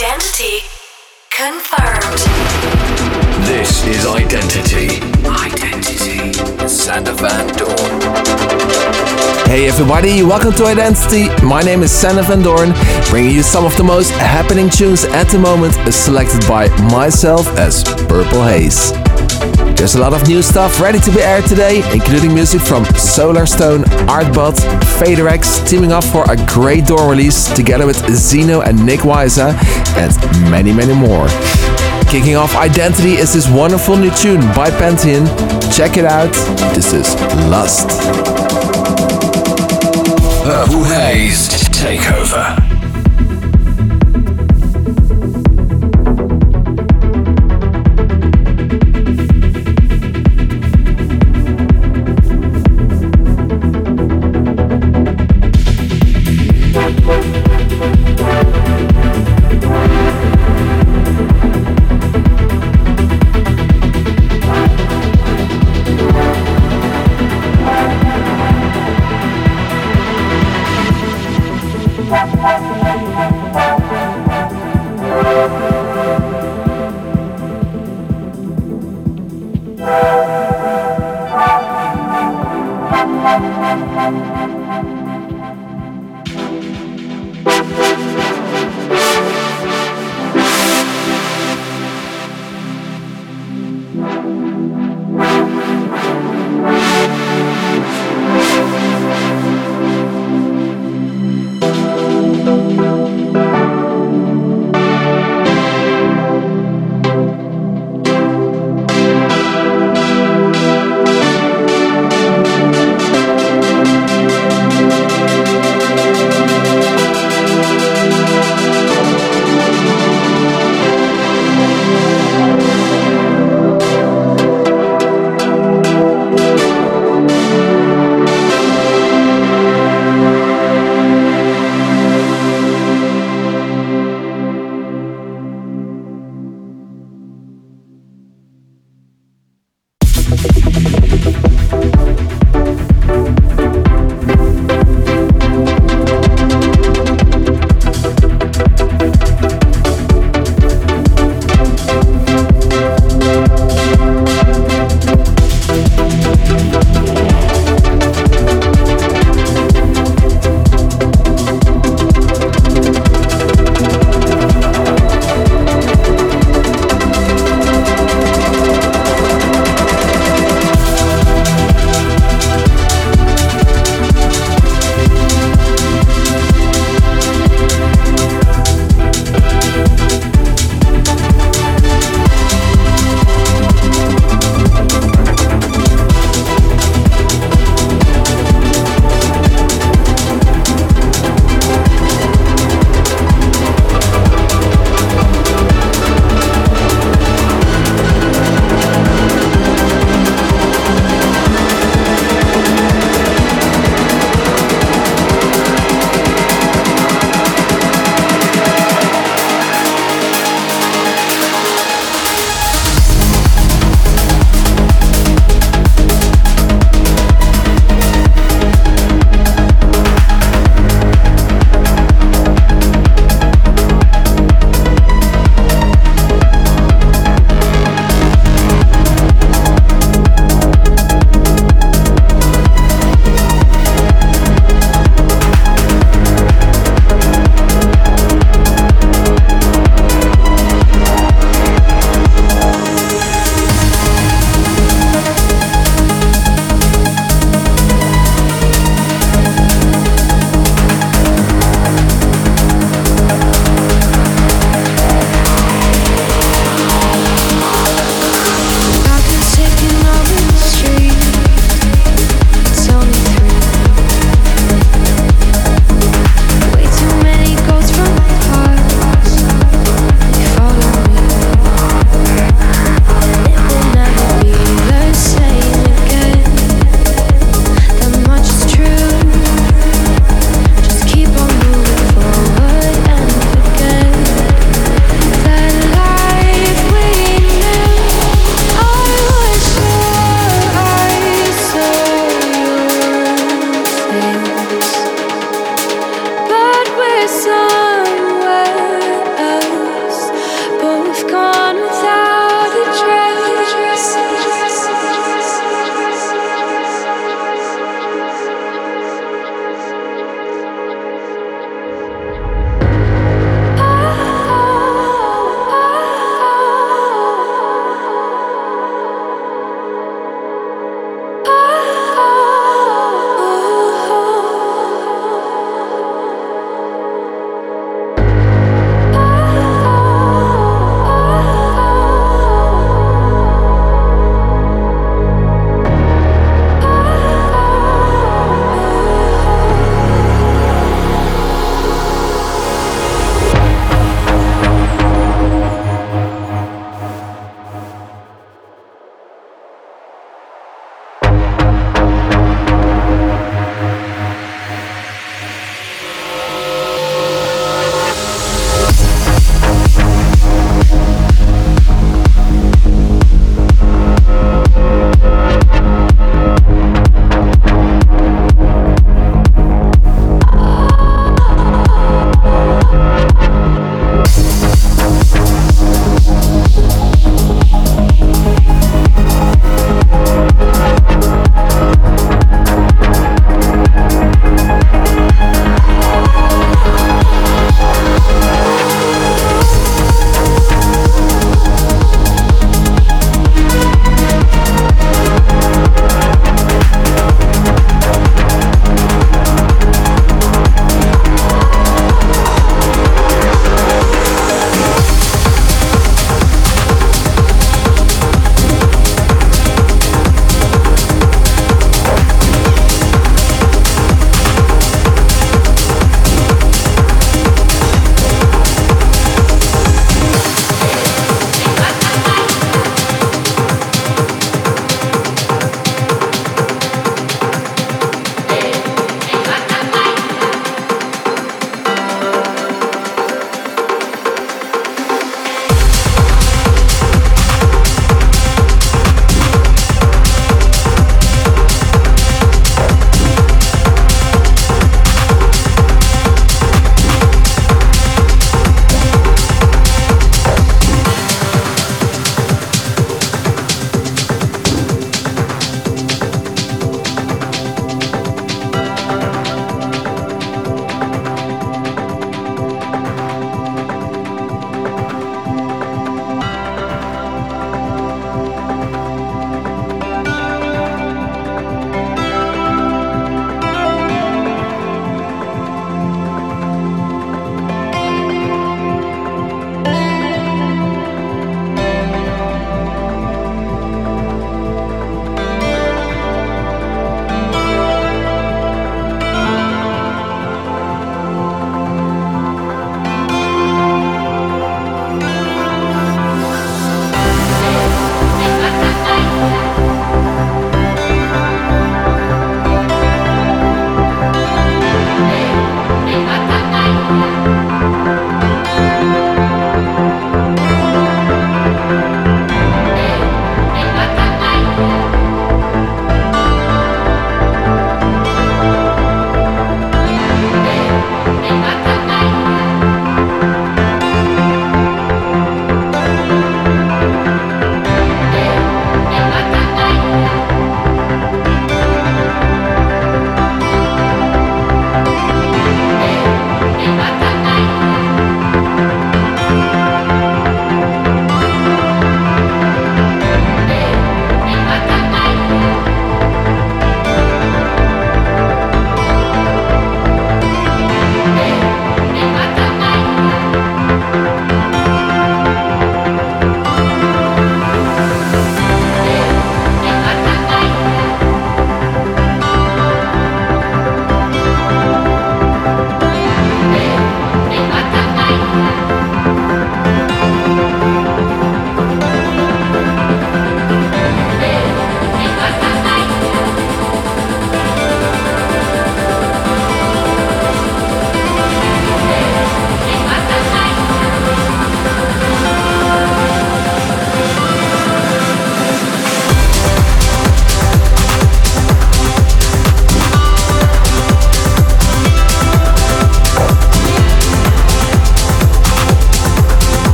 Identity confirmed. This is Identity. Identity. Sander Van Doorn. Hey everybody, welcome to Identity. My name is Sander Van Doorn, bringing you some of the most happening tunes at the moment, selected by myself as Purple Haze. There's a lot of new stuff ready to be aired today, including music from Solarstone, ARTBAT, FaderX, teaming up for a great Doorn release together with Zheno and Nik Wiza, and many, many more. Kicking off Identity is this wonderful new tune by Pantheon. Check it out. This is Lust. Purple Haze Takeover.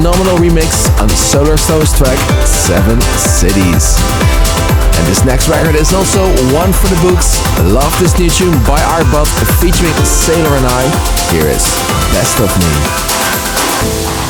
Phenomenal remix on the Solarstone's track, Seven Cities. And this next record is also one for the books. love this new tune by ARTBAT featuring Sailor and I. Here is Best of Me.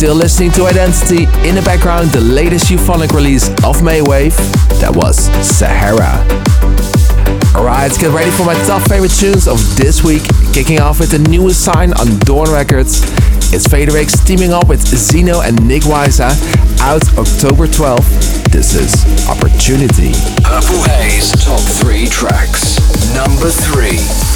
Still listening to Identity. In the background, the latest euphonic release of Maywave. That was Sahara. Alright, get ready for my top favorite tunes of this week. Kicking off with the newest sign on Doorn Records. It's FaderX teaming up with Zheno and Nik Wiza out October 12th. This is Opportunity. Purple Haze Top 3 Tracks. Number 3.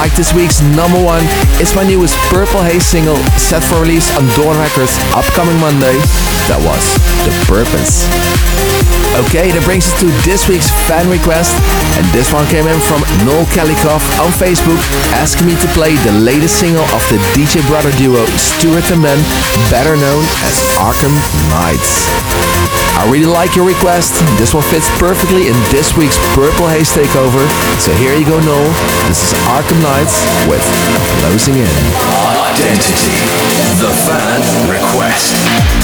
Like this week's number one. It's my newest Purple Haze single set for release on Doorn Records upcoming Monday. That was The Purpose. Okay, that brings us to this week's fan request, and this one came in from Noel Kellycoff on Facebook, asking me to play the latest single of the DJ brother duo Stuart and Ben, better known as Arkham Knights. I really like your request. This one fits perfectly in this week's Purple Haze Takeover. So here you go, Noel. This is Arkham Knights with Closing In. Identity. The fan request.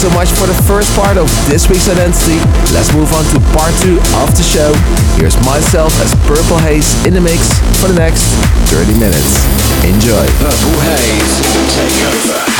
So much for the first part of this week's Identity. Let's move on to part two of the show. Here's myself as Purple Haze in the mix for the next 30 minutes. Enjoy. Purple Haze Takeover.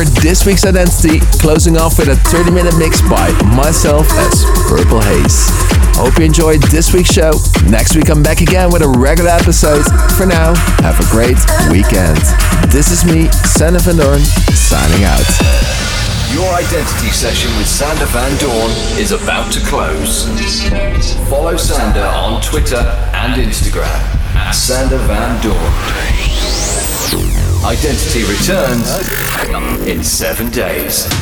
For this week's Identity. Closing off with a 30 minute mix by myself as Purple Haze. Hope you enjoyed this week's show. Next week I'm back again with a regular episode. For now, have a great weekend. This is me, Sander van Doorn, signing out. Your identity session with Sander Van Doorn is about to close. Follow Sander on Twitter and Instagram at Sander Van Doorn. Identity returns in seven days.